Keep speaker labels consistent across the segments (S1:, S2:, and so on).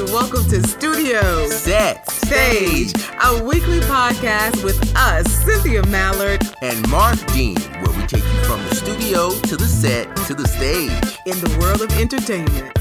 S1: and welcome to Studio
S2: Set
S1: Stage, a weekly podcast with us, Cynthia Mallard,
S2: and Mark Dean, where we take you from the studio to the set to the stage.
S1: in the world of entertainment.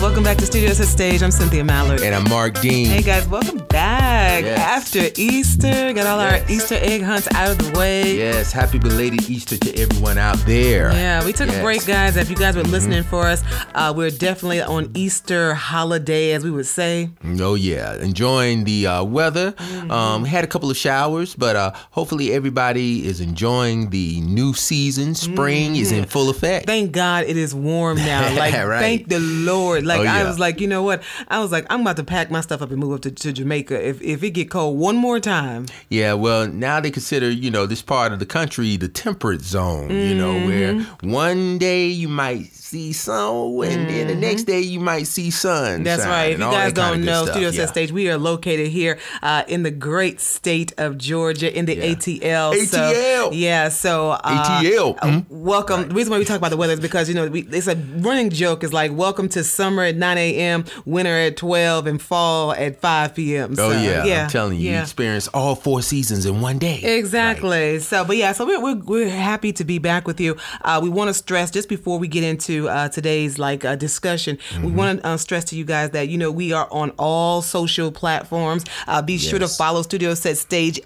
S1: Welcome back to Studio Set Stage. I'm Cynthia Mallard.
S2: And I'm Mark Dean.
S1: Hey guys, welcome back.
S2: Yes.
S1: After Easter, got all
S2: Yes.
S1: our Easter egg hunts out of the way.
S2: Yes, happy belated Easter to everyone out there.
S1: Yeah, we took a break, guys. If you guys were listening for us, uh, we're definitely on Easter holiday, as we would say.
S2: Oh yeah, enjoying the uh, weather.
S1: Mm-hmm.
S2: Um, had a couple of showers, but uh, hopefully everybody is enjoying the new season. Spring is in full effect.
S1: Mm-hmm. Thank God it is warm now. Like,
S2: Right.
S1: thank the Lord. Like,
S2: Oh,
S1: I was like, you know what? I was like, I'm about to pack my stuff up and move up to, to Jamaica. If if it get cold one more time,
S2: Yeah, well, now they consider, you know, this part of the country the temperate zone, you know, where
S1: Mm-hmm.
S2: one day you might see snow and then the next day you might see sun.
S1: Mm-hmm. That's right. If you guys don't know,
S2: stuff,
S1: Studio
S2: yeah.
S1: Set Stage, we are located here uh, in the great state of Georgia in the
S2: Yeah.
S1: ATL. So,
S2: ATL.
S1: yeah. So uh,
S2: ATL.
S1: uh,
S2: Mhm.
S1: welcome. The reason why we talk about the weather is because you know we, it's a running joke. Is like welcome to summer at 9 a.m., winter at 12, and fall at 5 p.m.
S2: Oh
S1: So,
S2: yeah,
S1: yeah,
S2: I'm telling you, you experience all four seasons in one day.
S1: Exactly. So, but yeah, so we're, we're, we're happy to be back with you. Uh, we want to stress just before we get into uh, today's like uh, discussion, we
S2: Mm-hmm.
S1: want to uh, stress to you guys that you know we are on all social platforms. Uh, be sure to follow Studio Set Stage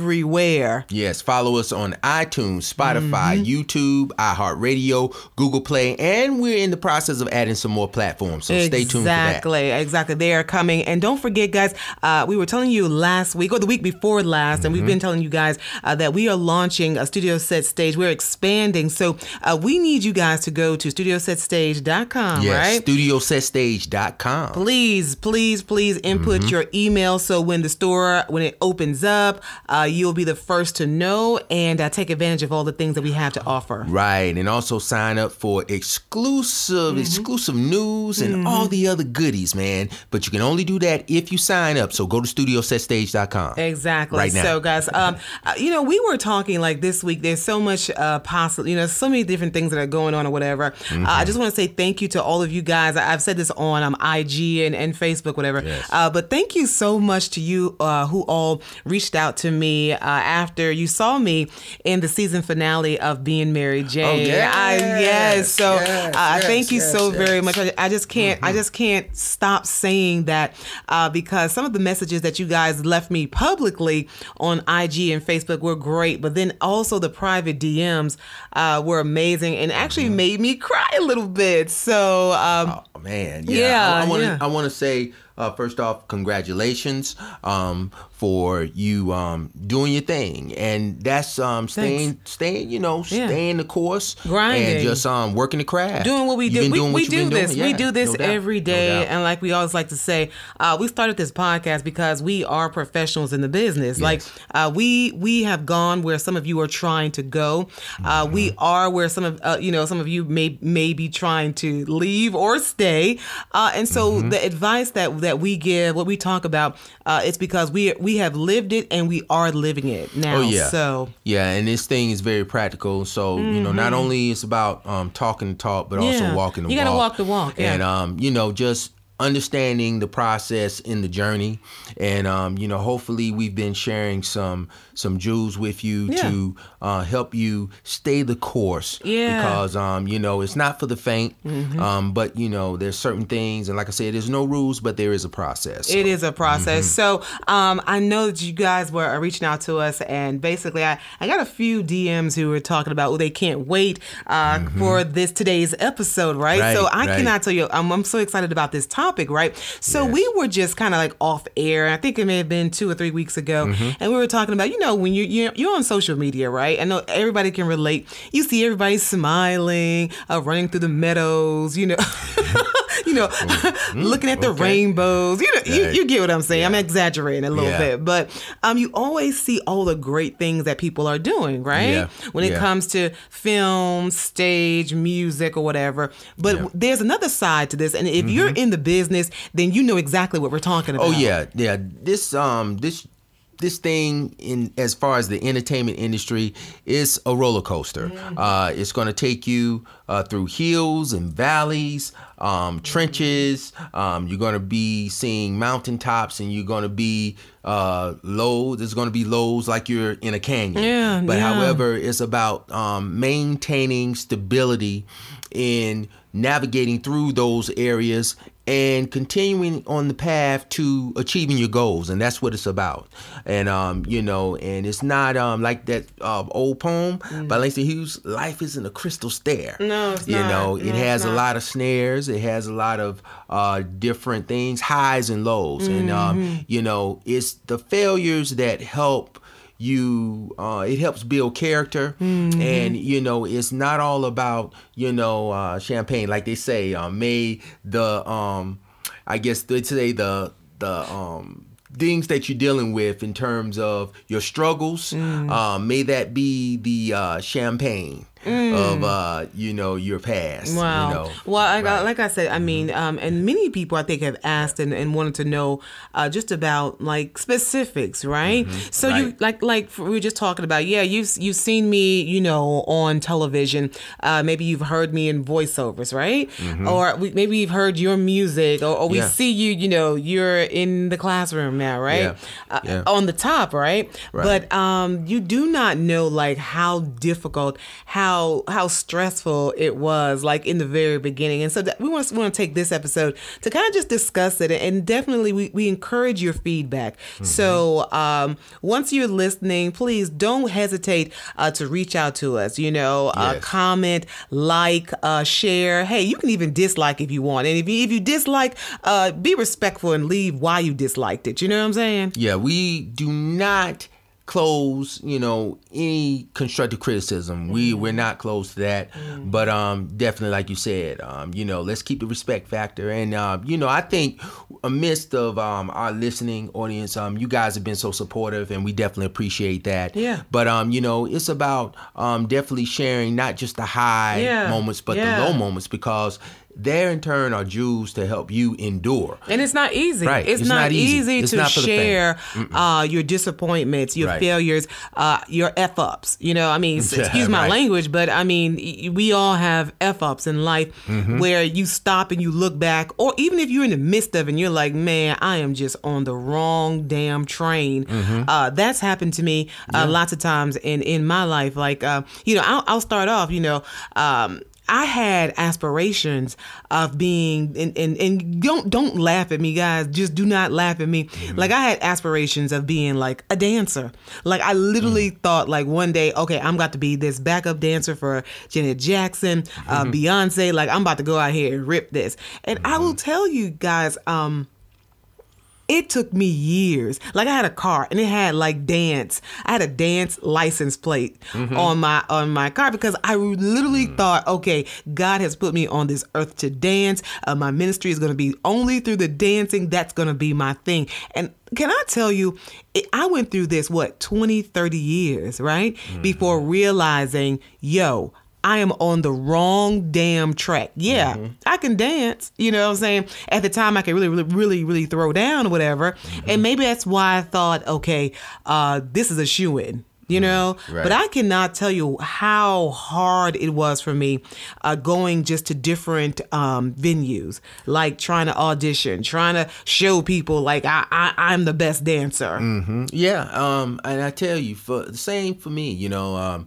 S1: everywhere.
S2: Yes, follow us on iTunes, Spotify,
S1: Mm-hmm.
S2: YouTube, iHeartRadio, Google Play, and we're in the process of adding some more platforms. So stay tuned for that.
S1: Exactly, exactly. They are coming, and don't forget, guys. Uh, we were telling you last week or the week before last, and we've
S2: Mm-hmm.
S1: been telling you guys uh, that we are launching a Studio Set Stage. We're expanding, so uh, we need you guys to go to StudioSetStage.com,
S2: Yes,
S1: right?
S2: StudioSetStage.com.
S1: please please please input
S2: Mm-hmm.
S1: your email so when the store when it opens up uh, you'll be the first to know and uh, take advantage of all the things that we have to offer
S2: Right, and also sign up for exclusive
S1: Mm-hmm.
S2: exclusive news and all the other goodies, man. But you can only do that if you sign up. So go to StudioSetStage.com.
S1: Exactly.
S2: Right now.
S1: So, guys, um, uh, you know, we were talking like this week. There's so much uh, possible, you know, so many different things that are going on or whatever. Uh, I just want to say thank you to all of you guys. I- I've said this on um, IG and, and Facebook, whatever.
S2: Yes.
S1: Uh, but thank you so much to you uh, who all reached out to me uh, after you saw me in the season finale of Being Mary Jane.
S2: yes,
S1: I, yes. So,
S2: yes,
S1: uh,
S2: yes,
S1: thank you so very much. I, I just can't. I just can't stop saying that uh, because some of the messages that you guys left me publicly on IG and Facebook were great, but then also the private DMs uh, were amazing and actually made me cry a little bit. So. Um,
S2: Oh man,
S1: Yeah,
S2: yeah. I, I want to.
S1: yeah.
S2: I want to say uh, first off, congratulations um, for you um, doing your thing, and that's um, staying, staying. You know,
S1: Yeah.
S2: staying the course,
S1: Grinding.
S2: and just um, working the craft,
S1: doing what we do. We,
S2: doing
S1: we do this. we do this
S2: no
S1: every
S2: no
S1: and like we always like to say, uh, we started this podcast because we are professionals in the business. Like uh, we we have gone where some of you are trying to go. Uh, We
S2: Mm-hmm.
S1: are where some of uh, you know some of you may may be trying to leave or stay. Uh, and so
S2: Mm-hmm.
S1: the advice that that we give, what we talk about, uh, it's because we we have lived it and we are living it now.
S2: Oh yeah.
S1: So
S2: yeah, and this thing is very practical. So you know, not only it's about um, talking the talk, but
S1: Mm-hmm. Yeah.
S2: also walking the walk.
S1: You
S2: walk.
S1: gotta walk the walk, yeah.
S2: And um, you know, just understanding the process in the journey, and um, you know, hopefully we've been sharing some some jewels with you
S1: Yeah.
S2: to uh, help you stay the course.
S1: Yeah. Mm-hmm.
S2: Because um, you know, it's not for the faint. Mhm. Um, but you know, there's certain things, and like I said, there's no rules, but there is a process.
S1: It is a process.
S2: Mm-hmm.
S1: So um, I know that you guys were uh, reaching out to us, and basically, I, I got a few DMs who were talking about, oh, they can't wait uh, for this today's episode, right?
S2: Mm-hmm. Right,
S1: so I
S2: right.
S1: cannot tell you, I'm, I'm so excited about this topic, right? So
S2: Yes.
S1: we were just kind of like off air. I think it may have been two or three weeks ago,
S2: Mm-hmm.
S1: and we were talking about, you know, when you you're, you're on social media, right? I know everybody can relate. You see everybody smiling, uh, running through the meadows, you know. you know, looking at the
S2: Mm-hmm. okay.
S1: rainbows. You know, you, you get what I'm saying. I'm exaggerating a little
S2: Yeah.
S1: bit, but um, you always see all the great things that people are doing, right?
S2: Yeah.
S1: When it
S2: Yeah.
S1: comes to film, stage, music, or whatever. But
S2: Yeah. Mm-hmm.
S1: there's another side to this, and if you're in the business, then you know exactly what we're talking about.
S2: Oh yeah, yeah. This um this this thing in as far as the entertainment industry is a roller coaster. Mm-hmm. Uh, it's going to take you uh, through hills and valleys, um, trenches. Um, you're going to be seeing mountaintops, and you're going to be uh, low. There's going to be lows like you're in a canyon.
S1: Yeah,
S2: but
S1: yeah.
S2: however, it's about um, maintaining stability in navigating through those areas and continuing on the path to achieving your goals and that's what it's about and um you know and it's not um like that uh, old poem mm. by langston hughes life isn't a crystal stair
S1: no it's
S2: you
S1: not.
S2: know
S1: no,
S2: it has
S1: a
S2: lot of snares it has a lot of uh different things highs and lows mm-hmm. and um you know it's the failures that help you uh, it helps build character mm-hmm. and you know it's not all about you know uh, champagne like they say uh, may the um i guess they say the the um things that you're dealing with in terms of your struggles mm. may that be the uh, champagne mm. of uh, you know your past.
S1: Wow.
S2: You know,
S1: well, I, right. like I said, I mean, mm-hmm. um, and many people I think have asked and, and wanted to know uh, just about like specifics, right? Mm-hmm. So right. you like like we were just talking about, yeah, you've you've seen me, you know, on television. Uh, maybe you've heard me in voiceovers, right? Mm-hmm. Or we, maybe you've heard your music, or, or we yeah. see you, you know, you're in the classroom now, right? Yeah. Uh, yeah. On the top, right? right. But um, you do not know like how difficult, how how how stressful it was like in the very beginning. And so that we want to, want to take this episode to kind of just discuss it and definitely we, we encourage your feedback. Mm-hmm. so um, once you're listening please don't hesitate uh, to reach out to us you know uh, yes. uh, comment like uh, share. Hey you can even dislike if you want. And if you if you dislike uh, be respectful and leave why you disliked it. You know what i'm saying?
S2: Yeah we do not close, you know, any constructive criticism. We mm-hmm. we're not close to that, mm-hmm. but um, definitely like you said, um, you know, let's keep the respect factor. And uh, you know, I think amidst of um our listening audience, um, you guys have been so supportive, and we definitely appreciate that.
S1: Yeah.
S2: But um, you know, it's about um definitely sharing not just the high yeah. moments, but yeah. the low moments because there in turn are Jews to help you endure.
S1: And it's not easy.
S2: Right.
S1: It's,
S2: it's
S1: not,
S2: not, easy,
S1: easy to
S2: not
S1: share uh, your disappointments, your right. failures, uh, your f ups. You know, I mean, excuse my right. language, but I mean, we all have f ups in life mm-hmm. where you stop and you look back, or even if you're in the midst of it and you're like, man, I am just on the wrong damn train. Mm-hmm. Uh, that's happened to me uh, yeah. lots of times in in my life. Like, uh, you know, I'll, I'll start off. You know, um, I had aspirations of being and, and, and don't don't laugh at me guys just do not laugh at me mm-hmm. like I had aspirations of being like a dancer like I literally mm-hmm. thought like one day okay I'm about to be this backup dancer for Janet Jackson uh, mm-hmm. Beyonce like I'm about to go out here and rip this and I will mm-hmm. tell you guys um it took me years. Like I had a car and it had like dance. I had a dance license plate mm-hmm. on my on my car because I literally mm. thought, okay, God has put me on this earth to dance. Uh, my ministry is going to be only through the dancing. That's going to be my thing. And can I tell you, I went through this what 20, 30 years, right? Mm-hmm. Before realizing, yo, I am on the wrong damn track. Yeah, mm-hmm. I can dance, you know what I'm saying? At the time, I could really, really, really, really throw down or whatever. Mm-hmm. And maybe that's why I thought, okay, uh, this is a shoo in you mm-hmm. know right. but i cannot tell you how hard it was for me uh, going just to different um, venues like trying to audition trying to show people like I, I am the best dancer
S2: mm-hmm. yeah um, and i tell you for the same for me you know um,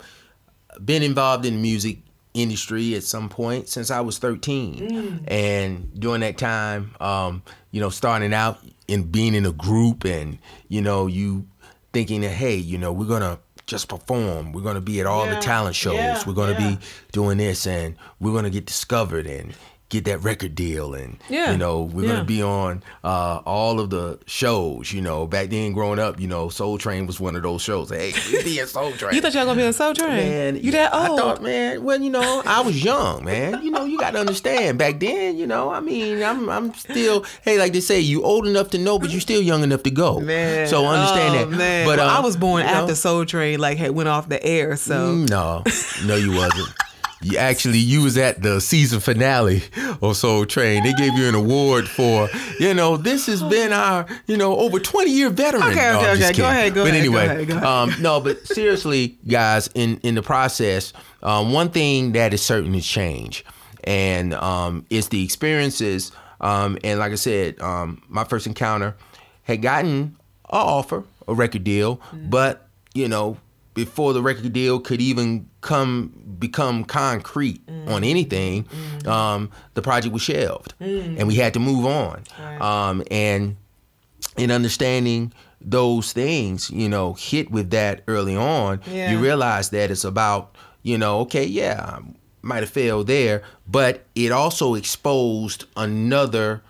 S2: been involved in the music industry at some point since I was 13. Mm. And during that time, um, you know, starting out and being in a group and, you know, you thinking that, hey, you know, we're going to just perform. We're going to be at all yeah. the talent shows. Yeah. We're going to yeah. be doing this and we're going to get discovered and get that record deal and yeah. you know we're yeah. gonna be on uh, all of the shows you know. Back then growing up you know soul train was one of those shows. Hey we be in soul train.
S1: You thought y'all gonna be in soul train? Man you that old
S2: i thought man well you know i was young man. You know you gotta understand back then you know i mean i'm i'm still hey like they say you old enough to know but you're still young enough to go.
S1: Man.
S2: So understand
S1: oh,
S2: that
S1: man. but well, um, i was born after know, soul train like had went off the air so.
S2: Mm, no. No you wasn't you actually you was at the season finale of Soul Train. They gave you an award for you know this has been our you know over twenty year veteran.
S1: Okay,
S2: No,
S1: okay,
S2: I'm
S1: okay. Go ahead, go
S2: but
S1: ahead, go ahead, go ahead.
S2: Um, no, but seriously, guys, in in the process, um, one thing that is certain is change, and um, it's the experiences. Um, and like I said, um, my first encounter had gotten an offer, a record deal,
S1: Mm-hmm.
S2: but you know, before the record deal could even come become concrete
S1: Mm-hmm.
S2: on anything, um, the project was shelved, and we had to move on.
S1: Right.
S2: Um, and in understanding those things, you know, hit with that early on,
S1: Yeah.
S2: you realize that it's about, you know, okay, yeah, I might have failed there, but it also exposed another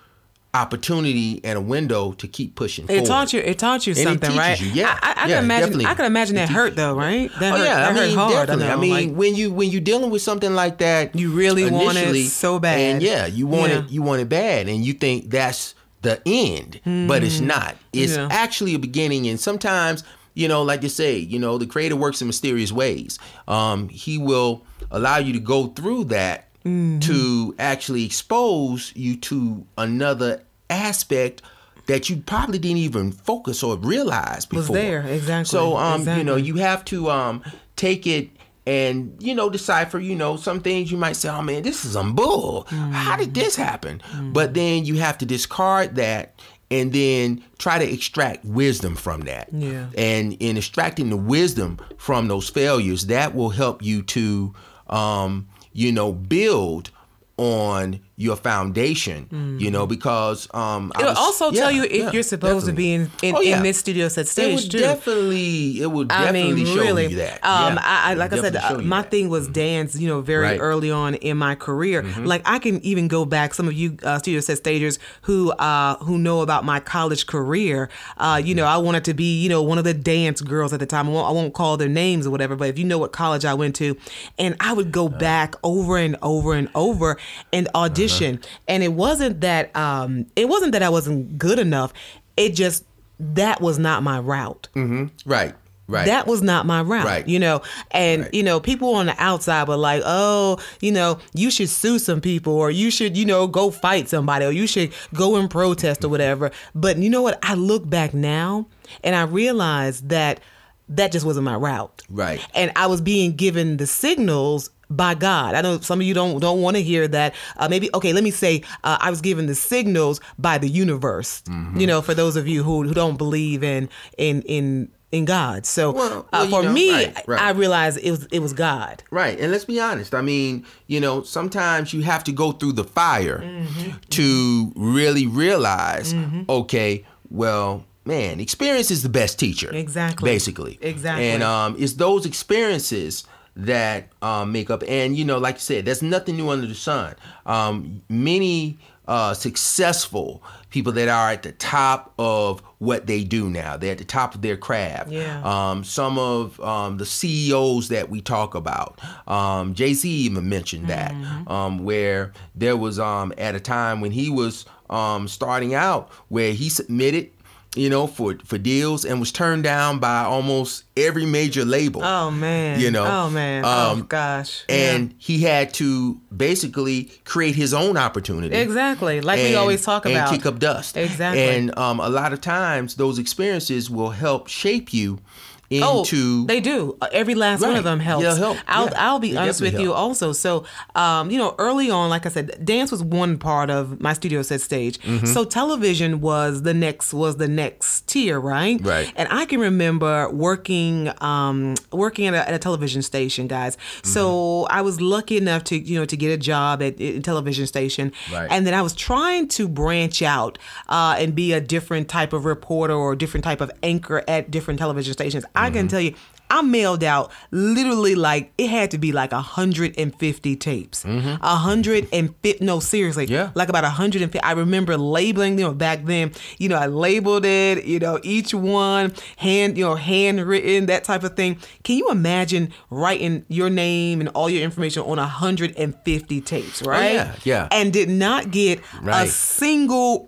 S2: opportunity and a window to keep pushing
S1: It
S2: forward.
S1: taught you. It taught you
S2: it
S1: something, right?
S2: you, yeah.
S1: I, I, I
S2: Yeah,
S1: can imagine.
S2: definitely.
S1: I can imagine
S2: It
S1: that hurt though, right? That
S2: Oh
S1: hurt,
S2: yeah,
S1: that
S2: I mean,
S1: hurt hard.
S2: definitely. I,
S1: know,
S2: mean,
S1: like-
S2: when you when you're dealing with something like that,
S1: You really want it so bad.
S2: and yeah, you want
S1: Yeah.
S2: it, you want it bad, and you think that's the end, but it's not. It's.
S1: Yeah.
S2: actually a beginning, and sometimes. You know, like you say, you know, the creator works in mysterious ways. Um, he will allow you to go through that
S1: Mm-hmm.
S2: to actually expose you to another aspect that you probably didn't even focus or realize before.
S1: Was there, exactly,
S2: So, um, you know, you have to um take it and you know decipher. You know, some things you might say, "Oh man, this is some bull. How did this happen?" But then you have to discard that and then try to extract wisdom from that.
S1: Yeah.
S2: And in extracting the wisdom from those failures, that will help you to, um, you know, build on your foundation. You know, because um, I
S1: It'll
S2: was-
S1: also tell you if
S2: yeah,
S1: you're supposed to be in in,
S2: Oh, yeah.
S1: in this studio set
S2: It
S1: stage
S2: would
S1: too.
S2: definitely, it would
S1: I mean,
S2: show
S1: really. Um,
S2: Yeah.
S1: I, I like I said, uh, my
S2: that.
S1: thing was dance. You know, very
S2: Right. Mm-hmm.
S1: early on in my career. Like I can even go back. Some of you uh, studio set stagers who uh, who know about my college career. Uh, you know, I wanted to be you know one of the dance girls at the time. I won't, I won't call their names or whatever, but if you know what college I went to, and I would go back over and over and over and audition,
S2: Uh-huh.
S1: and it wasn't that um, it wasn't that I wasn't good enough. It just that was not my route
S2: right, right.
S1: that was not my route
S2: Right.
S1: you know and
S2: Right.
S1: you know people on the outside were like oh you know you should sue some people or you should you know go fight somebody or you should go and protest or whatever but you know what i look back now and i realize that that just wasn't my route
S2: Right.
S1: and i was being given the signals by God, I know some of you don't don't want to hear that. Uh, maybe okay. Let me say uh, I was given the signals by the universe.
S2: Mm-hmm.
S1: You know, for those of you who, who don't believe in in in in God. So
S2: Well,
S1: uh,
S2: well, you
S1: for
S2: know,
S1: me,
S2: right, right.
S1: I realized it was it was God.
S2: Right. And let's be honest. I mean, you know, sometimes you have to go through the fire
S1: Mm-hmm.
S2: to really realize, okay, well, man, experience is the best teacher.
S1: Exactly.
S2: Basically.
S1: Exactly.
S2: And um, it's those experiences that um, make up. And, you know, like you said, there's nothing new under the sun. Um, many uh, successful people that are at the top of what they do now, they're at the top of their craft.
S1: Yeah.
S2: Um, some of um, the CEOs that we talk about, um, Jay Z even mentioned that, um, where there was um, at a time when he was um, starting out, where he submitted, you know, for for deals and was turned down by almost every major label.
S1: Oh man.
S2: You know,
S1: Oh man. oh
S2: um,
S1: gosh.
S2: and he had to basically create his own opportunity.
S1: Exactly, like we always talk
S2: and
S1: about.
S2: kick up dust.
S1: Exactly.
S2: And um, a lot of times, those experiences will help shape you
S1: Oh, they do. Uh, Every last one of them helps.
S2: They'll help.
S1: I'll
S2: Yeah.
S1: I'll be
S2: They
S1: honest with
S2: definitely
S1: you also. So, um, you know, early on, like I said, dance was one part of my studio set stage.
S2: Mm-hmm.
S1: So television was the next was the next tier, right?
S2: Right.
S1: And I can remember working um, working at a, at a television station, guys. So
S2: Mm-hmm.
S1: I was lucky enough to you know to get a job at a television station,
S2: Right.
S1: and then I was trying to branch out uh, and be a different type of reporter or different type of anchor at different television stations. I
S2: Mm-hmm.
S1: can tell you. I mailed out literally like it had to be like 150 tapes. A hundred and fifty no seriously.
S2: Mm-hmm. Yeah.
S1: Like about 150. I remember labeling, you know, back then, you know, I labeled it, you know, each one hand, you know, handwritten, that type of thing. Can you imagine writing your name and all your information on 150 tapes, right?
S2: Oh, yeah, yeah.
S1: And did not get a
S2: Right.
S1: single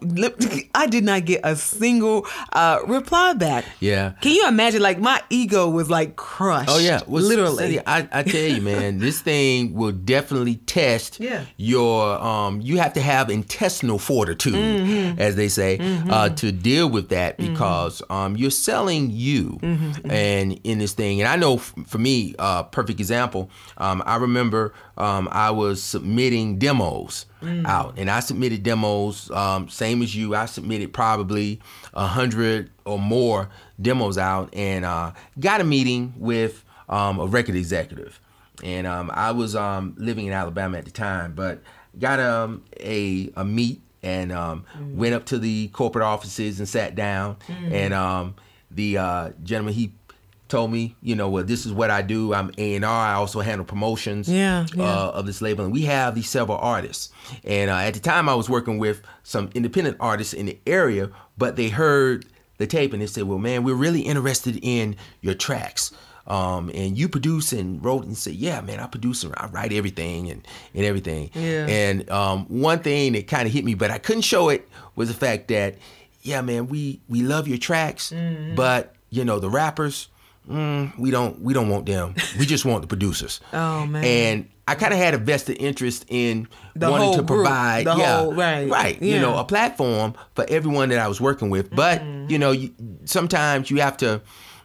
S1: I did not get a single uh reply back.
S2: Yeah.
S1: Can you imagine like my ego was like like crushed.
S2: Oh yeah, Well,
S1: literally.
S2: Cindy, I, I tell you, man, this thing will definitely test
S1: Yeah.
S2: your. Um, you have to have intestinal fortitude,
S1: Mm-hmm.
S2: as they say, uh, to deal with that because um, you're selling you,
S1: Mm-hmm.
S2: and in this thing. And I know f- for me, uh, perfect example. Um, I remember um, I was submitting demos
S1: Mm.
S2: out, and I submitted demos, um, same as you. I submitted probably a hundred or more demos out, and uh, got a meeting with um, a record executive. And um, I was um, living in Alabama at the time, but got um, a a meet and um, went up to the corporate offices and sat down. And um, the uh, gentleman he told me, you know, well, this is what I do. I'm A and R. I also handle promotions
S1: Yeah, yeah.
S2: Uh, of this label, and we have these several artists. And uh, at the time, I was working with some independent artists in the area, but they heard the tape and they said, "Well, man, we're really interested in your tracks." Um, and you produce and wrote and said, yeah, man, I produce and I write everything and, and everything.
S1: Yeah.
S2: And um, one thing that kind of hit me, but I couldn't show it, was the fact that, yeah, man, we we love your tracks,
S1: Mm-hmm.
S2: but you know the rappers, mm, we don't we don't want them. We just want the producers.
S1: Oh, man.
S2: And I kind of had a vested interest in
S1: The
S2: wanting to
S1: group,
S2: provide,
S1: the
S2: yeah,
S1: whole- right,
S2: right, you know, a platform for everyone that I was working with. But
S1: Mm-hmm.
S2: you know, you, sometimes you have to,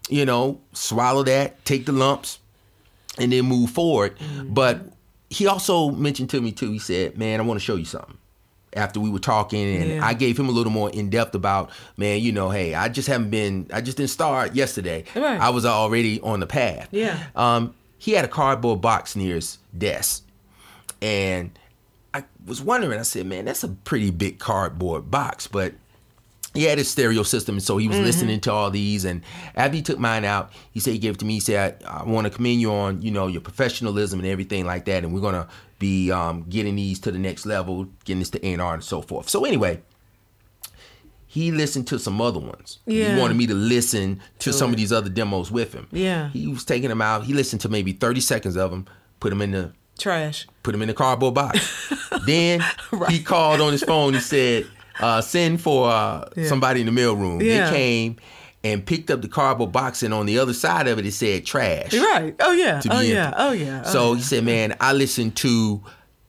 S2: you know, swallow that, take the lumps, and then move forward.
S1: Mm-hmm.
S2: But he also mentioned to me too. He said, "Man, I want to show you something." After we were talking, and
S1: Yeah.
S2: I gave him a little more in depth about, man, you know, hey, I just haven't been, I just didn't start yesterday.
S1: Right.
S2: I was already on the path.
S1: Yeah.
S2: Um, he had a cardboard box near his desk, and I was wondering. I said, man, that's a pretty big cardboard box, but he had his stereo system, so he was listening to all these. And after he took mine out, he said he gave it to me. He said, "I, I want to commend you on, you know, your professionalism and everything like that. And we're gonna be um, getting these to the next level, getting this to A&R and so forth." So anyway, he listened to some other ones.
S1: Yeah.
S2: He wanted me to listen to some of these other demos with him.
S1: Yeah.
S2: He was taking them out. He listened to maybe thirty seconds of them, put them in the
S1: Trash.
S2: put them in the cardboard box. then he called on his phone. He said, uh, "Send for uh,
S1: Yeah.
S2: somebody in the mailroom."
S1: Yeah.
S2: They came and picked up the cardboard box, and on the other side of it, it said "trash."
S1: Right. Oh yeah. Oh yeah. Oh yeah. Oh,
S2: So
S1: yeah.
S2: he said, "Man, I listened to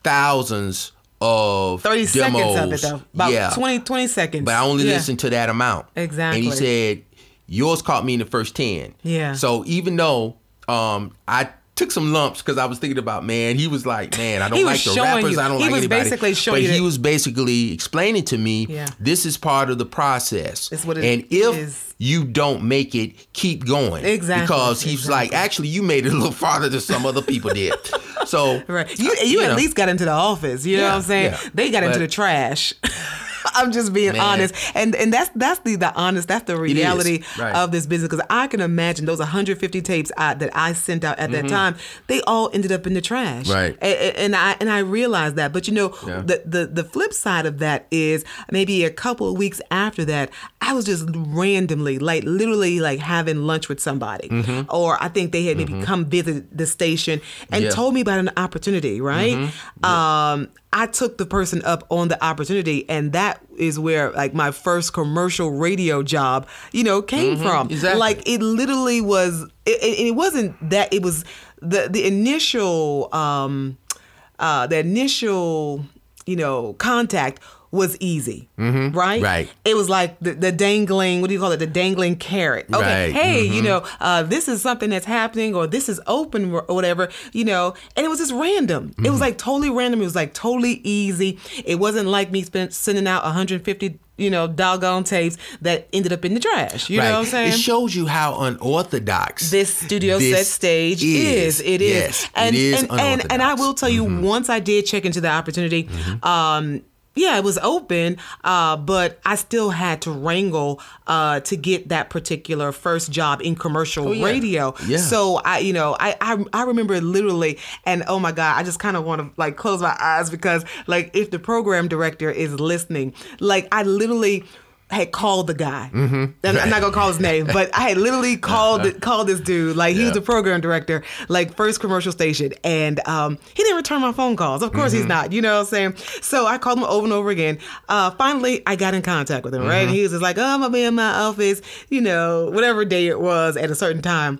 S2: thousands of
S1: 30
S2: demos.
S1: seconds of it though. About
S2: yeah,
S1: 20, 20 seconds.
S2: but I only listened to that amount.
S1: Exactly.
S2: And he said, yours caught me in the first 10.
S1: Yeah.
S2: So even though um, I took some lumps because I was thinking about, man, he was like, man, I don't like the rappers.
S1: you-
S2: I don't
S1: he
S2: like
S1: was
S2: anybody.
S1: basically showing
S2: but
S1: you
S2: he was basically explaining to me,
S1: Yeah.
S2: this is part of the process.
S1: It's what it
S2: and if
S1: is.
S2: you don't make it, keep going.
S1: Exactly,
S2: Because he's like, actually, you made it a little farther than some other people did. So
S1: Right. You you, at
S2: know.
S1: least got into the office. You know
S2: Yeah,
S1: what I'm saying?
S2: yeah.
S1: They got into the trash. I'm just being
S2: Man.
S1: honest, and and that's that's the the honest that's the reality
S2: right.
S1: of this business because I can imagine those 150 tapes I, that I sent out at that time they all ended up in the trash
S2: Mm-hmm. Right.
S1: A- a- and, I and I realized that but you know
S2: Yeah.
S1: the, the the flip side of that is maybe a couple of weeks after that I was just randomly like literally like having lunch with somebody or I think they had maybe come visit the station and
S2: Mm-hmm. Yeah.
S1: told me about an opportunity right um I took the person up on the opportunity and that is where like my first commercial radio job you know came from
S2: exactly.
S1: like it literally was it, it, it wasn't that it was the the initial um uh the initial you know contact was easy right
S2: Right.
S1: it was like the, the dangling what do you call it the dangling carrot okay
S2: Right. Mm-hmm.
S1: hey you know uh this is something that's happening or this is open or whatever you know and it was just random it
S2: Mm-hmm.
S1: was like totally random it was like totally easy it wasn't like me spent, sending out 150 you know doggone tapes that ended up in the trash you know what i'm saying
S2: It shows you how unorthodox
S1: this studio set stage is. It is.
S2: Yes,
S1: and,
S2: it is
S1: and, and and I.
S2: Mm-hmm.
S1: will tell you, once I did check into the opportunity, um, yeah, it was open, uh, but I still had to wrangle uh, to get that particular first job in commercial
S2: Oh, yeah.
S1: radio.
S2: Yeah.
S1: So I, you know, I, I I remember literally, and oh my God, I just kind of want to like close my eyes because like if the program director is listening, like I literally had called the guy.
S2: Mm-hmm.
S1: I'm not gonna call his name, but I had literally called it, called this dude. Like he was
S2: Yeah.
S1: the program director, like first commercial station, and um, he didn't return my phone calls. Of course he's
S2: Mm-hmm.
S1: not. You know what I'm saying? So I called him over and over again. Uh, finally, I got in contact with him. Right?
S2: Mm-hmm.
S1: He was just like, "Oh, I'm gonna be in my office. You know, whatever day it was at a certain time."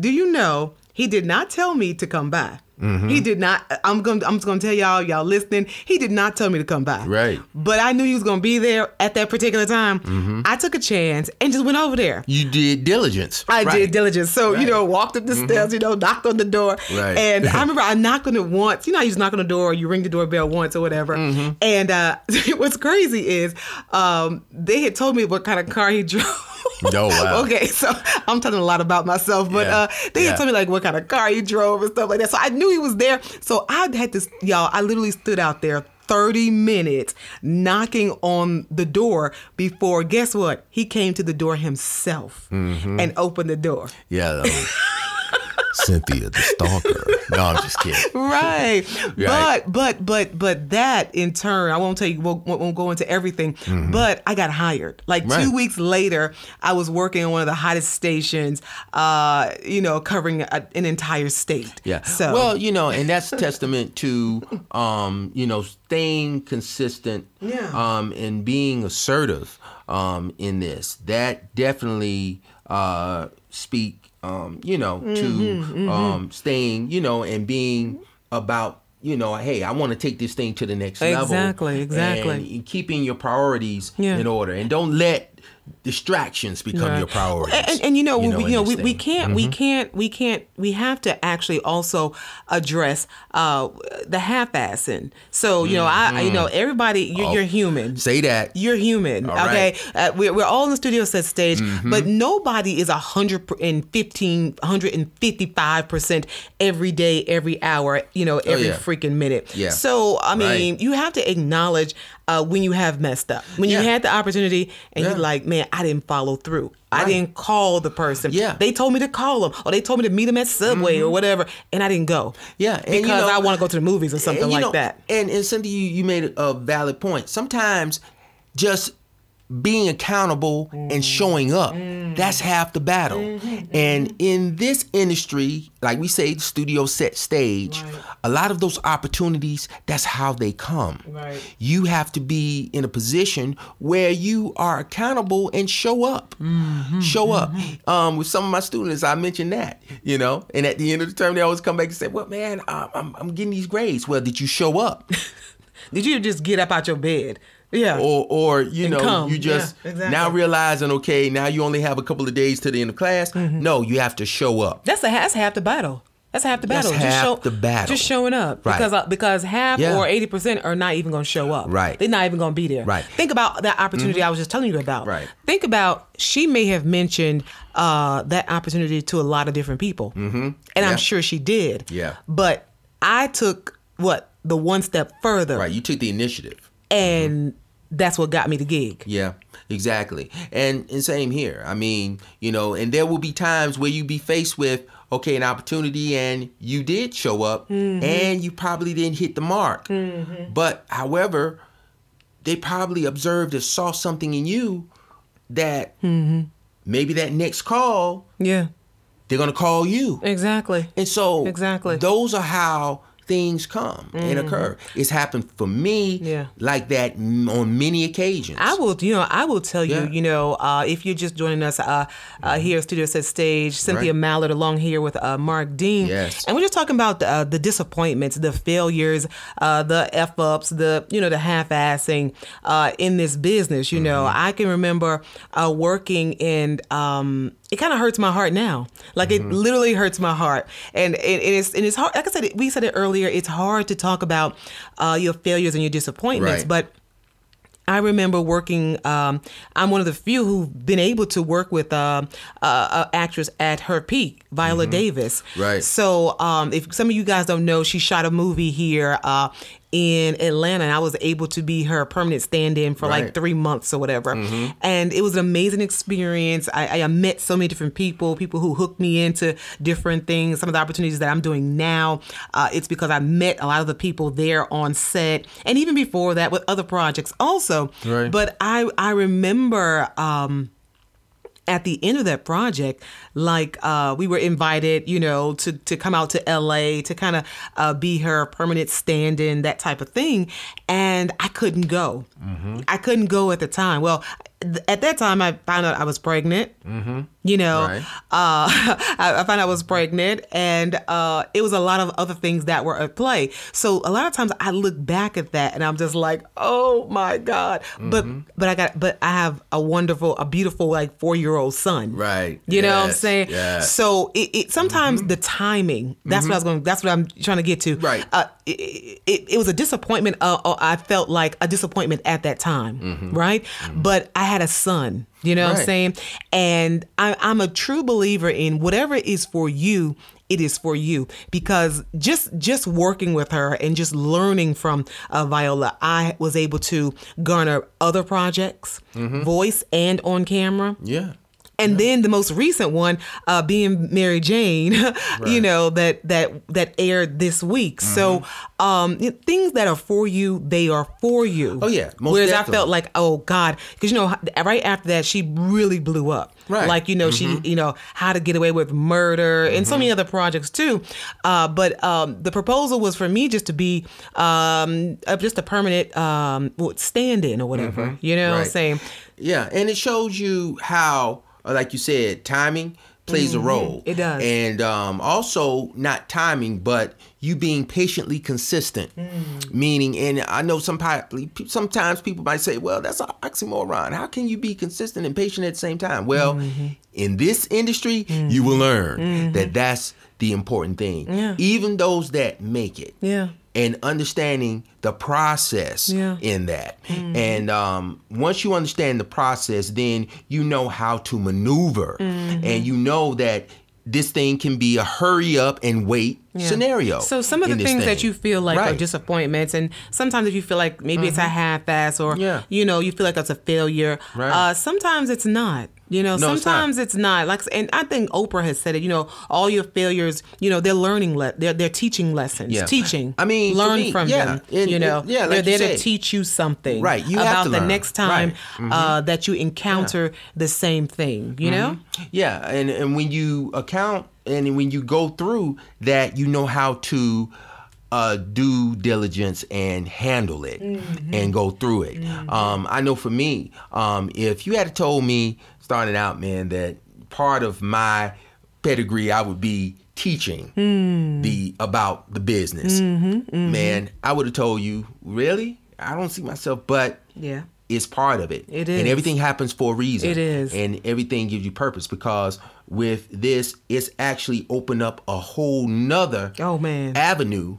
S1: do you know he did not tell me to come by?
S2: Mm-hmm.
S1: He did not. I'm going. I'm just going to tell y'all, y'all listening. He did not tell me to come by.
S2: Right.
S1: But I knew he was going to be there at that particular time.
S2: Mm-hmm.
S1: I took a chance and just went over there.
S2: You did diligence.
S1: I
S2: Right.
S1: did diligence. So, you
S2: Right. Mm-hmm.
S1: know, walked up the steps, you know, knocked on the door.
S2: Right.
S1: And I remember I knocked on it once. You know, how you just knock on the door, you ring the doorbell once or whatever.
S2: Mm-hmm.
S1: And uh, what's crazy is um, they had told me what kind of car he drove.
S2: Oh, wow.
S1: okay, so I'm telling a lot about myself, but
S2: Yeah.
S1: uh, they
S2: Yeah.
S1: had told me like what kind of car he drove and stuff like that. So I knew he was there. So I had to, y'all, I literally stood out there 30 minutes knocking on the door before, guess what? He came to the door himself
S2: Mm-hmm.
S1: and opened the door.
S2: Yeah. Cynthia the stalker. No, I'm just kidding.
S1: Right.
S2: Right.
S1: But but but but that in turn, I won't tell you won't, won't go into everything, but I got hired. Like
S2: Mm-hmm. Right.
S1: two weeks later, I was working on one of the hottest stations, uh, you know, covering a, an entire state.
S2: Yeah.
S1: So
S2: well, you know, and that's testament to um, you know, staying consistent
S1: Yeah.
S2: um and being assertive um in this. That definitely uh speak um, you know,
S1: Mm-hmm,
S2: to um staying, you know, and being about you know, hey, I want to take this thing to the next level.
S1: Exactly, exactly.
S2: And keeping your priorities
S1: Yeah.
S2: in order, and don't let distractions become
S1: Right.
S2: your priorities.
S1: And, and, and you know, we, you know, we, we can't, we can't, we can't, we have to actually also address uh, the half-assing. So you know, I, you know, everybody, you're, you're human.
S2: Say that.
S1: You're human,
S2: All
S1: okay?
S2: right.
S1: Uh, we're, we're all in the studio set stage,
S2: Mm-hmm.
S1: but nobody is a hundred and fifteen, hundred and fifty-five percent every day, every hour, you know, every
S2: Oh, yeah.
S1: freaking minute.
S2: Yeah.
S1: So I mean,
S2: Right.
S1: you have to acknowledge uh, when you have messed up, when
S2: Yeah.
S1: you had the opportunity, and
S2: Yeah.
S1: you're like, man, I didn't follow through. I didn't call the person.
S2: Yeah. Mm-hmm.
S1: They told me to call them, or they told me to meet them at Subway or whatever, and I didn't go.
S2: Yeah, and you
S1: because
S2: know-
S1: I want to go to the movies or something like
S2: know,
S1: that.
S2: And and Cindy, you, you made a valid point. Sometimes just being accountable and mm. showing up, mm. that's half the battle. Mm-hmm. And in this industry, like we say, studio set stage,
S1: Right.
S2: a lot of those opportunities, that's how they come.
S1: Right.
S2: You have to be in a position where you are accountable and show up. Mm-hmm. Show up. Mm-hmm. Um, with some of my students, I mentioned that, you know, and at the end of the term, they always come back and say, well, man, I'm, I'm, I'm getting these grades. Well, did you show up?
S1: Did you just get up out your bed? Yeah.
S2: or or you
S1: And
S2: know
S1: come.
S2: you just
S1: Yeah, exactly.
S2: now realizing okay now you only have a couple of days to the end of class
S1: Mm-hmm.
S2: no you have to show up
S1: That's a, that's half the battle. That's half the battle.
S2: That's
S1: battle.
S2: half the battle.
S1: Just showing up
S2: Right.
S1: because uh, because half
S2: Yeah.
S1: or eighty percent are not even going to show up.
S2: Right.
S1: They're not even going to be there.
S2: Right. Mm-hmm.
S1: Think about that opportunity I was just telling you about.
S2: Right.
S1: Think about she may have mentioned uh, that opportunity to a lot of different people, mm-hmm. and
S2: Yeah.
S1: I'm sure she did.
S2: Yeah.
S1: But I took what the one step further,
S2: right you took the initiative
S1: and that's what got me the gig.
S2: yeah exactly and and same here i mean you know and there will be times where you be faced with okay an opportunity and you did show up
S1: Mm-hmm.
S2: and you probably didn't hit the mark but however they probably observed or saw something in you that
S1: Mm-hmm.
S2: maybe that next call
S1: Yeah.
S2: they're gonna call you
S1: Exactly.
S2: And so
S1: Exactly. Mm-hmm.
S2: those are how things come and occur. It's happened for me
S1: Yeah.
S2: like that on many occasions.
S1: I will, you know, I will tell you,
S2: Yeah. Mm-hmm.
S1: you know, uh, if you're just joining us uh, uh, here at Studio Set Stage, Cynthia
S2: Right.
S1: Mallard along here with uh, Mark Dean.
S2: Yes.
S1: And we're just talking about uh, the disappointments, the failures, uh, the F ups, the, you know, the half assing uh, in this business. You know,
S2: Mm-hmm.
S1: I can remember uh, working in, um, it kind of hurts my heart now. Like
S2: Mm-hmm.
S1: it literally hurts my heart, and it, it is and it's hard. Like I said, we said it earlier. It's hard to talk about uh, your failures and your disappointments,
S2: Right.
S1: but I remember working. Um, I'm one of the few who've been able to work with uh, uh, an actress at her peak, Viola Davis.
S2: Mm-hmm. Right.
S1: So, um, if some of you guys don't know, she shot a movie here uh, in Atlanta, and I was able to be her permanent stand-in for like three months or whatever.
S2: Mm-hmm.
S1: And it was an amazing experience. I, I met so many different people, people who hooked me into different things. Some of the opportunities that I'm doing now, uh, it's because I met a lot of the people there on set, and even before that with other projects also.
S2: Right.
S1: But I I remember. Um, at the end of that project, like uh, we were invited, you know, to to come out to LA to kind of uh, be her permanent stand-in, that type of thing, and I couldn't go. I couldn't go at the time. Well, at that time I found out I was pregnant. Mm-hmm. You know,
S2: Right.
S1: uh, I, I found out I was pregnant, and uh, it was a lot of other things that were at play. So a lot of times I look back at that and I'm just like, oh my god. But
S2: Mm-hmm.
S1: but I got but I have a wonderful, a beautiful like four year old son.
S2: Right.
S1: You know what I'm
S2: Yes,
S1: saying?
S2: yes.
S1: So it, it sometimes the timing. That's what I was going. That's what I'm trying to get to.
S2: Right.
S1: Uh, it, it, it was a disappointment. Uh, uh, I felt like a disappointment at that time. Right. But I had a son. You know what I'm saying? And I, I'm a true believer in whatever is for you. It is for you because just just working with her and just learning from uh, Viola, I was able to garner other projects, voice and on camera.
S2: Yeah.
S1: And then the most recent one, uh, being Mary Jane, you know that that that aired this week. So um, things that are for you, they are for you.
S2: Oh, yeah, most
S1: Whereas I felt like, oh God, because you know, right after that, she really blew up.
S2: Right. Mm-hmm.
S1: Like you know, she you know how to get away with murder and so many other projects too. Uh, but um, the proposal was for me just to be um, just a permanent um, stand-in or whatever. You know what I'm
S2: Mm-hmm.
S1: Saying?
S2: Yeah, and it shows you how, like you said, timing plays a role.
S1: Mm-hmm. It does.
S2: And um, also not timing, but you being patiently consistent.
S1: Mm.
S2: Meaning, and I know some sometimes people might say, "Well, that's an oxymoron. How can you be consistent and patient at the same time?" Well,
S1: Mm-hmm.
S2: in this industry, you will learn that that's the important thing.
S1: Yeah.
S2: Even those that make it
S1: Yeah.
S2: And understanding the process
S1: Yeah. Mm-hmm.
S2: in that. And um, once you understand the process, then you know how to maneuver,
S1: Mm-hmm.
S2: and you know that this thing can be a hurry up and wait
S1: Yeah.
S2: scenario.
S1: So some of the things that you feel like are
S2: Right. Mm-hmm.
S1: disappointments, and sometimes if you feel like maybe it's a half-ass, or
S2: Yeah.
S1: you know, you feel like that's a failure.
S2: Right.
S1: Uh, sometimes it's not. You know,
S2: No, it's not.
S1: sometimes it's not. Like, and I think Oprah has said it. You know, all your failures, you know, they're learning. Le- they're they're teaching lessons.
S2: Yeah.
S1: Teaching.
S2: I mean,
S1: learn
S2: me,
S1: from
S2: yeah.
S1: them.
S2: And-
S1: you know,
S2: and- yeah, like
S1: they're there to teach you something.
S2: Right. You
S1: about the
S2: learn.
S1: next time
S2: Right. Mm-hmm.
S1: uh, that you encounter the same thing. You know.
S2: Yeah, and and when you account and when you go through that, you know how to uh, do diligence and handle it and go through it. Um, I know for me, um, if you had told me starting out, man, that part of my pedigree I would be teaching the about the business, man, I would have told you, really, I don't see myself, but
S1: Yeah.
S2: it's part of it.
S1: It is.
S2: and everything happens for a reason.
S1: It is.
S2: and everything gives you purpose because with this it's actually opened up a whole nother
S1: Oh, man.
S2: avenue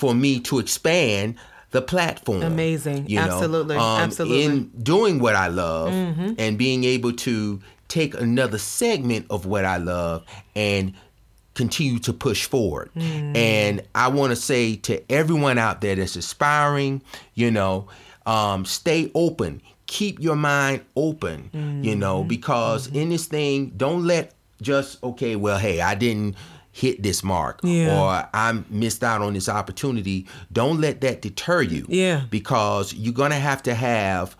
S2: for me to expand the platform
S1: Amazing. Absolutely.
S2: Um,
S1: Absolutely. Mm-hmm.
S2: in doing what i love and being able to take another segment of what i love and continue to push forward
S1: Mm.
S2: and i want to say to everyone out there that's aspiring you know um, stay open keep your mind open you
S1: Mm-hmm.
S2: know because in this thing don't let just okay well hey i didn't hit this mark
S1: Yeah.
S2: or i missed out on this opportunity don't let that deter you
S1: Yeah.
S2: because you're gonna have to have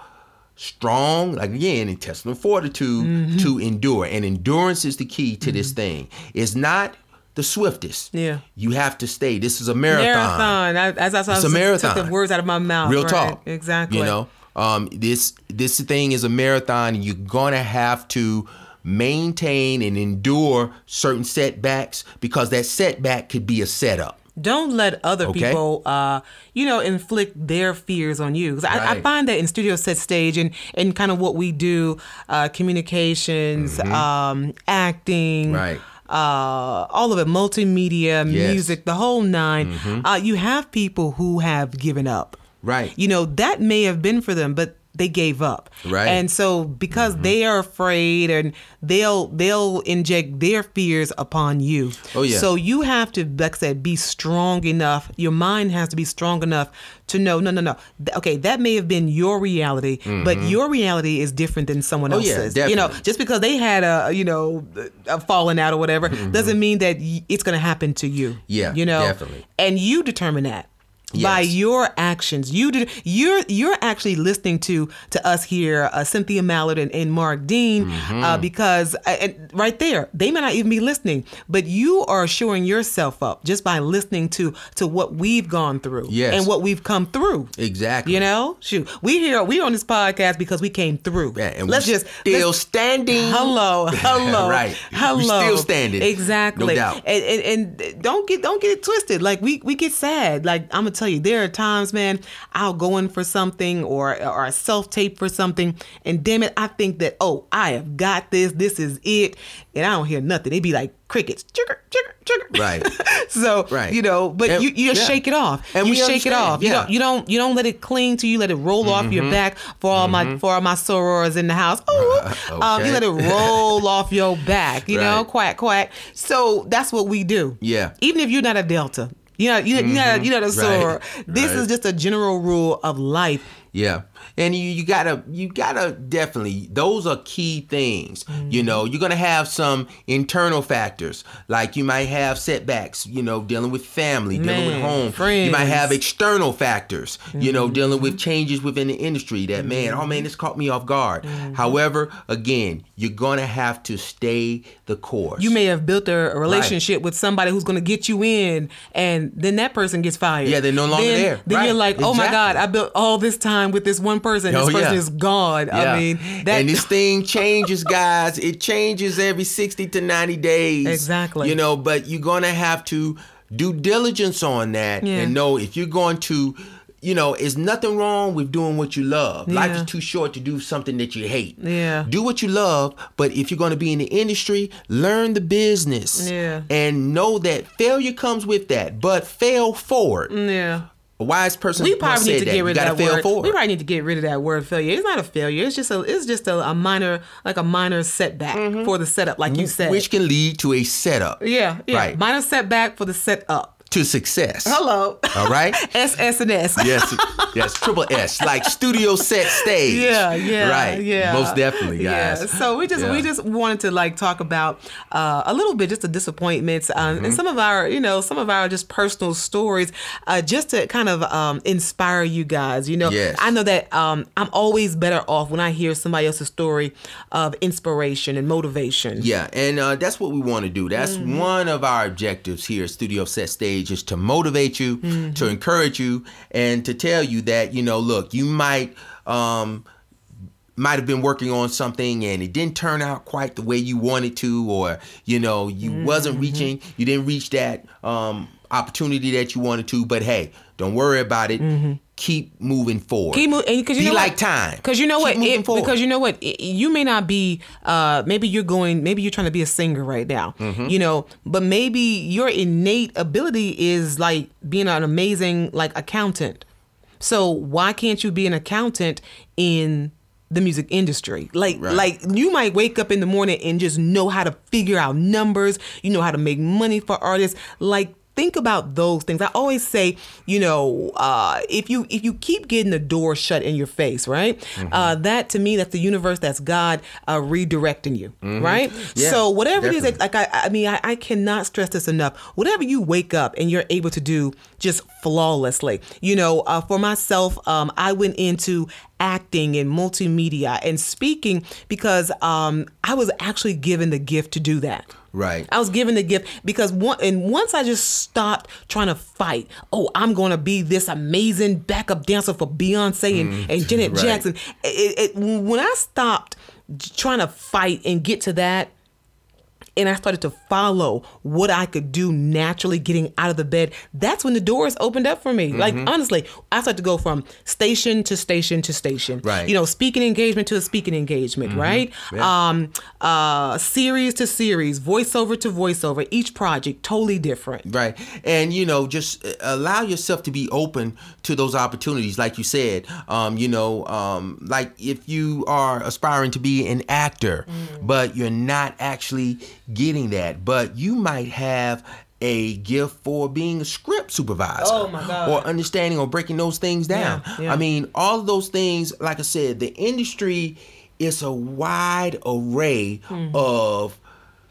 S2: strong like again intestinal fortitude
S1: Mm-hmm.
S2: to endure and endurance is the key to this thing it's not the swiftest
S1: Yeah.
S2: you have to stay this is a marathon,
S1: Marathon. I, as I, I
S2: It's a
S1: was- took
S2: marathon.
S1: the words out of my mouth.
S2: real
S1: right.
S2: talk
S1: Exactly.
S2: you know um this this thing is a marathon you're gonna have to maintain and endure certain setbacks because that setback could be a setup
S1: Don't let other
S2: Okay.
S1: people, uh, you know, inflict their fears on you. 'Cause I, I find that in studio set stage and, and kind of what we do, uh, communications, um, acting,
S2: Mm-hmm. Right.
S1: uh, all of it, multimedia,
S2: Yes. Mm-hmm.
S1: music, the whole 9 Uh, you have people who have given up.
S2: Right.
S1: You know, that may have been for them, but they gave up.
S2: Right.
S1: And so because they are afraid and they'll they'll inject their fears upon you.
S2: Oh, yeah.
S1: So you have to, like I said, be strong enough. Your mind has to be strong enough to know, no, no, no. Okay, that may have been your reality, but your reality is different than someone
S2: Mm-hmm. Oh, yeah,
S1: else's. You know, just because they had a, you know, a falling out or whatever, doesn't mean that it's going to happen to you.
S2: Mm-hmm. Yeah,
S1: You know,
S2: definitely.
S1: and you determine that. By your actions. You did. You're you're actually listening to to us here, uh, Cynthia Mallard and, and Mark Dean,
S2: Mm-hmm.
S1: uh, because uh, and right there they may not even be listening, but you are showing yourself up just by listening to to what we've gone through
S2: Yes.
S1: and what we've come through.
S2: Exactly.
S1: You know, shoot, we here we on this podcast because we came through.
S2: Yeah, and
S1: let's just
S2: still
S1: let's-
S2: standing.
S1: Hello, hello,
S2: Right.
S1: Hello,
S2: still standing.
S1: Exactly.
S2: No doubt.
S1: And, and and don't get don't get it twisted. Like we we get sad. Like I'm gonna tell you, there are times, man, I'll go in for something or or a self tape for something, and damn it, I think that oh, I have got this. This is it, and I don't hear nothing. They be like crickets, chugger, chugger, chugger.
S2: Right.
S1: so
S2: Right.
S1: you know, but
S2: And-
S1: you, you just
S2: yeah.
S1: shake it off.
S2: And
S1: you
S2: we
S1: shake it
S2: understand,
S1: off. You
S2: yeah.
S1: don't you don't you don't let it cling to you. Let it roll off your back for all my for all my sorors in the house. Oh, um, you let it roll off your back. You know, quack quack. So that's what we do.
S2: Yeah.
S1: Even if you're not a delta, you're not you're, not you're not a soror. This
S2: Right.
S1: is just a general rule of life.
S2: Yeah. And you, you gotta you gotta definitely those are key things. You know, mm-hmm. you're gonna have some internal factors. Like you might have setbacks, you know, dealing with family, dealing with
S1: Man,
S2: home. You might have external factors, you know, mm-hmm. dealing with mm-hmm. changes within the industry that man, oh man, this caught me off guard. However, again, you're gonna have to stay the course.
S1: You may have built a, relationship with somebody who's to get you in, and then that person gets fired.
S2: Yeah, they're no longer
S1: then,
S2: there.
S1: Then
S2: Right.
S1: you're like, oh my God, I built all this time with this one person. This
S2: Oh,
S1: person
S2: yeah.
S1: is gone.
S2: Yeah.
S1: I mean, that
S2: and this thing changes, guys. It changes every 60 to 90 days.
S1: Exactly.
S2: You know, but you're going to have to do diligence on that
S1: Yeah.
S2: and know if you're going to, you know, it's nothing wrong with doing what you love. Life is too short to do something that you hate.
S1: Yeah.
S2: Do what you love, but if you're going to be in the industry, learn the business.
S1: Yeah.
S2: And know that failure comes with that, but fail forward.
S1: yeah.
S2: A wise person
S1: We probably need to
S2: that.
S1: get
S2: You
S1: rid of that
S2: fail
S1: word.
S2: forward.
S1: We probably need to get rid of that word failure. It's not a failure. It's just a it's just a, a minor like a minor setback for the setup, like you said.
S2: Mm-hmm. Which can lead to a setup
S1: yeah, yeah.
S2: Right.
S1: Minor setback for the setup.
S2: To success.
S1: Hello.
S2: All right.
S1: S S and S.
S2: yes, yes, triple S, like studio set stage.
S1: Yeah, yeah,
S2: right.
S1: yeah.
S2: most definitely, guys.
S1: Yeah. So we just we just wanted to like talk about uh, a little bit just the disappointments um,
S2: Mm-hmm.
S1: and some of our you know some of our just personal stories, uh, just to kind of um, inspire you guys. You know,
S2: Yes.
S1: I know that um, I'm always better off when I hear somebody else's story of inspiration and motivation.
S2: Yeah, and uh, that's what we want to do. That's
S1: Mm-hmm.
S2: one of our objectives here at Studio Set Stage is to motivate you,
S1: Mm-hmm.
S2: to encourage you, and to tell you that you know, look, you might um, might have been working on something and it didn't turn out quite the way you wanted to, or you know, you wasn't
S1: Mm-hmm.
S2: reaching, you didn't reach that um, opportunity that you wanted to. But hey, don't worry about it. Keep moving forward.
S1: Keep moving because you
S2: Be
S1: know
S2: like
S1: what?
S2: time.
S1: Because you know
S2: Keep
S1: what? It- because you know what? It- you may not be. Uh, maybe you're going. Maybe you're trying to be a singer right now.
S2: Mm-hmm.
S1: You know, but maybe your innate ability is like being an amazing like accountant. So why can't you be an accountant in the music industry? Like
S2: Right.
S1: like you might wake up in the morning and just know how to figure out numbers. You know how to make money for artists. Like think about those things. I always say, you know, uh, if you if you keep getting the door shut in your face, right?
S2: Mm-hmm.
S1: Uh, that to me, that's the universe. That's God uh, redirecting you, right?
S2: Mm-hmm. Yeah,
S1: so whatever it is, like I, I mean, I, I cannot stress this enough. Whatever you wake up and you're able to do just flawlessly, you know, uh, for myself, um, I went into acting and multimedia and speaking because um, I was actually given the gift to do that.
S2: Right.
S1: I was given the gift because one and once I just stopped trying to fight. Oh, I'm gonna be this amazing backup dancer for Beyonce and, and Janet
S2: Mm, right.
S1: Jackson. It, it, when I stopped trying to fight and get to that, and I started to follow what I could do naturally getting out of the bed, that's when the doors opened up for me. Like
S2: Mm-hmm.
S1: honestly, I started to go from station to station to station.
S2: Right. Mm-hmm.
S1: You know, speaking engagement to a speaking engagement, right?
S2: Yeah.
S1: Um uh series to series, voiceover to voiceover, each project totally different.
S2: Right. And, you know, just uh, allow yourself to be open to those opportunities. Like you said, um, you know, um, like if you are aspiring to be an actor,
S1: Mm.
S2: but you're not actually getting that, but you might have a gift for being a script supervisor
S1: Oh, my God.
S2: or understanding or breaking those things down.
S1: Yeah, yeah.
S2: I mean, all of those things, like I said, the industry is a wide array
S1: Mm.
S2: of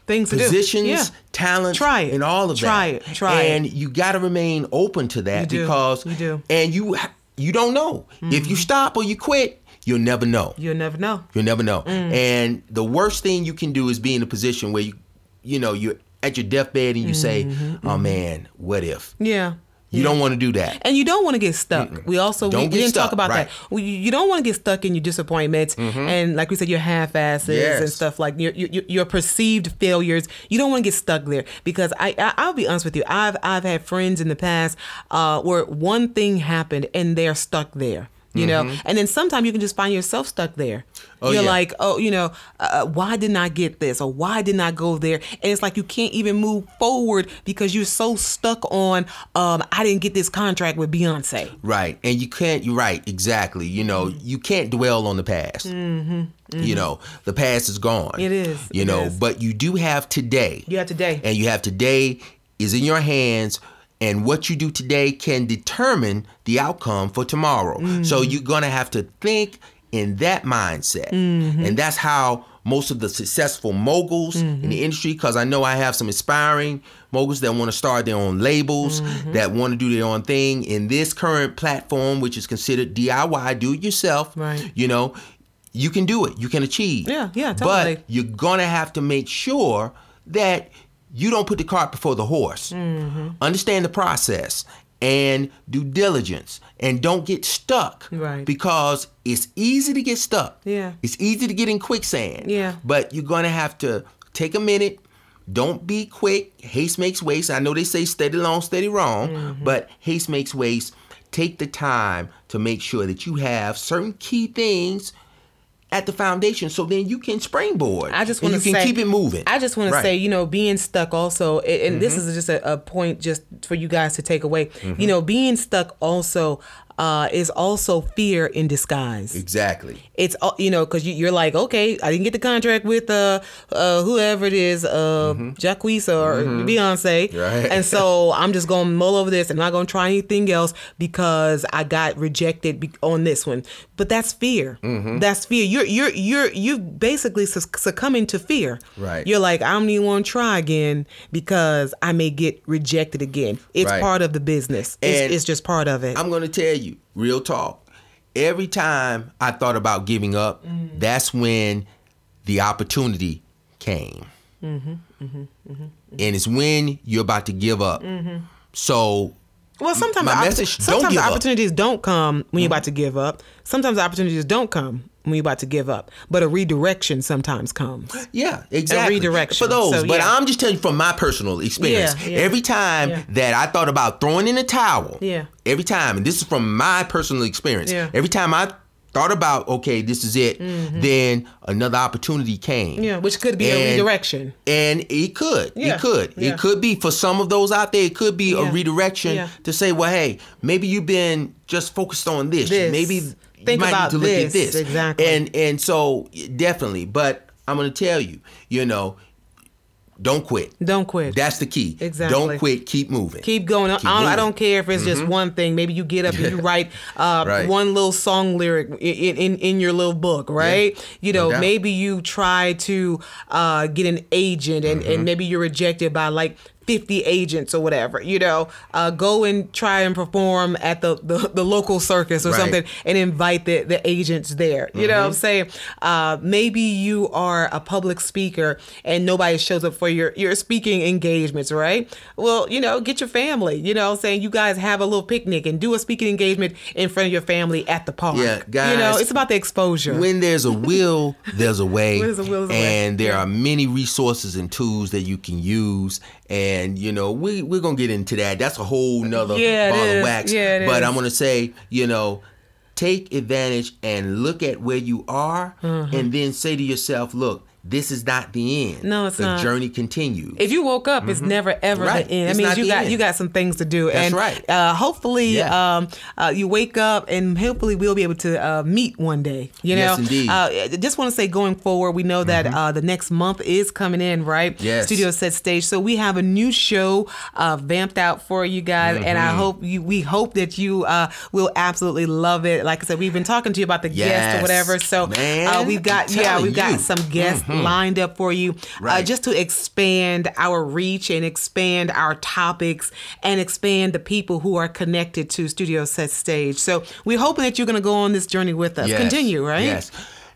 S1: Things
S2: positions,
S1: Yeah.
S2: talent,
S1: Try it.
S2: and all of
S1: Try
S2: that.
S1: it. Try it.
S2: and you got to remain open to that because
S1: You do. Mm-hmm.
S2: and you you don't know if you stop or you quit, you'll never know.
S1: You'll never know.
S2: You'll never know.
S1: Mm.
S2: And the worst thing you can do is be in a position where you, you know, you're at your deathbed and you say,
S1: Mm-hmm,
S2: "Oh man, what if?"
S1: Yeah.
S2: You don't want to do that.
S1: And you don't want to get stuck. We also we,
S2: Don't
S1: we
S2: get
S1: didn't
S2: stuck,
S1: talk about
S2: right. Mm-hmm.
S1: that. We, you don't want to get stuck in your disappointments and like we said, your half asses and stuff like your, your your perceived failures. You don't want to get stuck there because I, I I'll be honest with you. I've I've had friends in the past uh, where one thing happened and they're stuck there. You know, and then sometimes you can just find yourself stuck there.
S2: Mm-hmm. Oh,
S1: You're
S2: yeah.
S1: like, oh, you know, uh, why didn't I get this or why didn't I go there? And it's like you can't even move forward because you're so stuck on, um, I didn't get this contract with Beyonce.
S2: Right. And you can't, you're right, exactly. You know,
S1: Mm-hmm.
S2: you can't dwell on the past. You know, the past is gone.
S1: It is,
S2: You
S1: it
S2: know,
S1: is.
S2: but you do have today.
S1: You have today.
S2: And you have today is in your hands. And what you do today can determine the outcome for tomorrow.
S1: Mm.
S2: So you're going to have to think in that mindset.
S1: Mm-hmm.
S2: And that's how most of the successful moguls in
S1: Mm-hmm.
S2: the industry, because I know I have some aspiring moguls that want to start their own labels,
S1: Mm-hmm.
S2: that want to do their own thing in this current platform, which is considered DIY, do it yourself.
S1: Right.
S2: You know, you can do it. You can achieve.
S1: Yeah, yeah, totally.
S2: But you're gonna have to make sure that you don't put the cart before the horse.
S1: Mm-hmm.
S2: Understand the process and due diligence, and don't get stuck.
S1: Right.
S2: Because it's easy to get stuck.
S1: Yeah.
S2: It's easy to get in quicksand.
S1: Yeah.
S2: But you're gonna have to take a minute. Don't be quick. Haste makes waste. I know they say steady long, steady wrong,
S1: Mm-hmm.
S2: but haste makes waste. Take the time to make sure that you have certain key things at the foundation so then you can springboard.
S1: I just want to
S2: you can
S1: say,
S2: keep it moving.
S1: I just want to
S2: Right. Mm-hmm.
S1: say, you know, being stuck also, and and this is just a, a point just for you guys to take away. You know, being stuck also uh, is also fear in disguise.
S2: Exactly.
S1: It's uh, you know because you, you're like okay I didn't get the contract with uh, uh whoever it is uh Jacquees or Beyonce.
S2: Right.
S1: and so I'm just gonna mull over this and I'm not gonna try anything else because I got rejected be- on this one. But that's fear. That's fear. You're you're you're you basically succumbing to fear.
S2: Right.
S1: you're like I don't even want to try again because I may get rejected again. It's
S2: Right.
S1: part of the business. It's, it's just part of it.
S2: I'm going to tell you, real talk. Every time I thought about giving up,
S1: Mm-hmm.
S2: that's when the opportunity came.
S1: Mm-hmm,
S2: And it's when you're about to give up. So
S1: Well, sometimes
S2: My
S1: the
S2: message, don't
S1: sometimes
S2: give
S1: the
S2: up.
S1: opportunities don't come when you're about to give up. Sometimes the opportunities don't come when you're about to give up. But a redirection sometimes comes.
S2: Yeah, exactly.
S1: redirection.
S2: For those,
S1: So,
S2: but
S1: yeah.
S2: I'm just telling you from my personal experience.
S1: Yeah, yeah.
S2: Every time
S1: Yeah.
S2: that I thought about throwing in a towel,
S1: Yeah.
S2: every time, and this is from my personal experience.
S1: Yeah.
S2: Every time I thought about, okay, this is it, then another opportunity came.
S1: Mm-hmm. Yeah, which could be a redirection.
S2: And it could.
S1: Yeah,
S2: It could.
S1: yeah.
S2: It could be for some of those out there, it could be a redirection
S1: yeah.
S2: to say, well, hey, maybe you've been just focused on this.
S1: This.
S2: Maybe
S1: Think about
S2: to look at
S1: this.
S2: this.
S1: Exactly.
S2: And and so definitely, but I'm gonna tell you, you know, don't quit.
S1: Don't quit.
S2: That's the key.
S1: Exactly.
S2: Don't quit. Keep moving.
S1: Keep going.
S2: Keep
S1: I, don't, I don't care if it's just one thing. Maybe you get up and you write uh,
S2: Right.
S1: one little song lyric in, in in your little book, right? You know,
S2: No
S1: maybe you try to uh, get an agent and,
S2: Mm-hmm.
S1: and maybe you're rejected by like 50 agents or whatever. You know, uh, go and try and perform at the, the, the local circus or
S2: Right.
S1: something and invite the, the agents there. You know what I'm
S2: Mm-hmm.
S1: saying? Uh, maybe you are a public speaker and nobody shows up for your, your speaking engagements, right? Well, you know, get your family. You know what I'm saying? You guys have a little picnic and do a speaking engagement in front of your family at the park.
S2: Yeah, guys.
S1: You know, it's about the exposure.
S2: When there's a will, there's a way.
S1: When there's a will, there's a way.
S2: and there
S1: Yeah.
S2: are many resources and tools that you can use. And you know, we we're gonna get into that. That's a whole nother
S1: Yeah,
S2: ball of wax.
S1: Yeah,
S2: but
S1: is.
S2: I'm gonna say, you know, take advantage and look at where you are, and then say to yourself, look. This is not the end.
S1: Mm-hmm. No, it's
S2: the
S1: not.
S2: journey continues.
S1: if you woke up, it's never ever
S2: Mm-hmm. Right.
S1: the end. That means you got
S2: end.
S1: you got some things to do.
S2: That's
S1: and
S2: right.
S1: uh, hopefully,
S2: Yeah.
S1: um, uh, you wake up and hopefully we'll be able to uh, meet one day. You know,
S2: Yes, indeed. Mm-hmm.
S1: Uh, just want to say, going forward, we know that uh, the next month is coming in, right?
S2: Yes.
S1: Studio Set Stage. So we have a new show uh, vamped out for you guys, and
S2: Mm-hmm.
S1: I hope you. We hope that you uh, will absolutely love it. Like I said, we've been talking to you about the guests or whatever. So uh, we've got yeah, we've got some guests lined up for you, uh,
S2: Right.
S1: just to expand our reach and expand our topics and expand the people who are connected to Studio Set Stage. So we're hoping that you're going to go on this journey with us.
S2: Yes.
S1: Continue, right?
S2: Yes.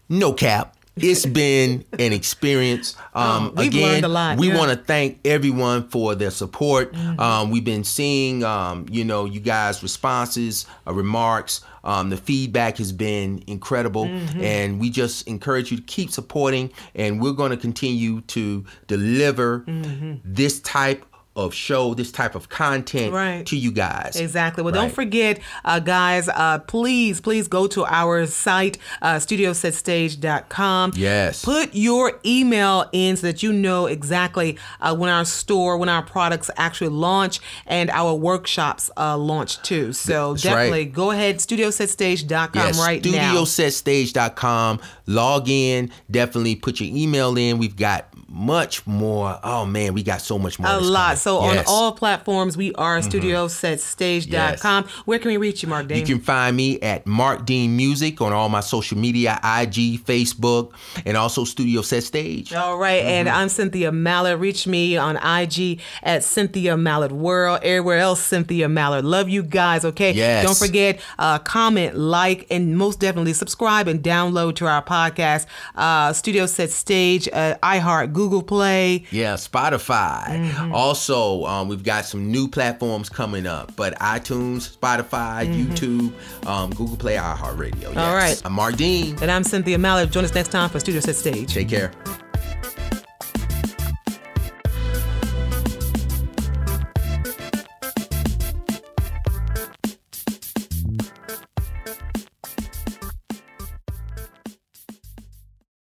S2: No cap. It's been an experience. Um,
S1: Oh, we've
S2: again,
S1: learned a lot,
S2: we
S1: yeah. Mm-hmm.
S2: want to thank everyone for their support. Um, we've been seeing, um, you know, you guys' responses, uh, remarks. Um, the feedback has been incredible,
S1: Mm-hmm.
S2: and we just encourage you to keep supporting. And we're going to continue to deliver
S1: Mm-hmm.
S2: this type of show, this type of content
S1: Right.
S2: to you guys.
S1: Exactly. Well, don't forget, uh, guys, uh, please, please go to our site, uh, studiosetStage.com.
S2: Yes.
S1: Put your email in so that you know exactly uh, when our store, when our products actually launch and our workshops uh, launch too. So
S2: That's right.
S1: definitely go ahead, studiosetStage.com
S2: Yes,
S1: right now.
S2: StudioSetStage.com. Log in. Definitely put your email in. We've got much more. Oh man, we got so much more.
S1: A lot.
S2: coming.
S1: So on
S2: Yes. Mm-hmm.
S1: all platforms, we are studiosetStage.com. Where can we reach you, Mark Dean?
S2: You can find me at Mark Dean Music on all my social media, IG, Facebook, and also Studio Set Stage.
S1: All right, and
S2: Mm-hmm.
S1: I'm Cynthia Mallard. Reach me on IG at Cynthia Mallard World. Everywhere else, Cynthia Mallard. Love you guys. Okay.
S2: Yes.
S1: Don't forget, uh, comment, like, and most definitely subscribe and download to our podcast. Uh, Studio Set Stage, uh, iHeart, Google Play.
S2: Yeah, Spotify.
S1: Mm-hmm.
S2: Also, um, we've got some new platforms coming up, but iTunes, Spotify, YouTube, um, Google Play, iHeartRadio. Yes.
S1: Mm-hmm. All right.
S2: I'm Mark Dean.
S1: And I'm Cynthia Mallard. Join us next time for Studio Set Stage.
S2: Take care.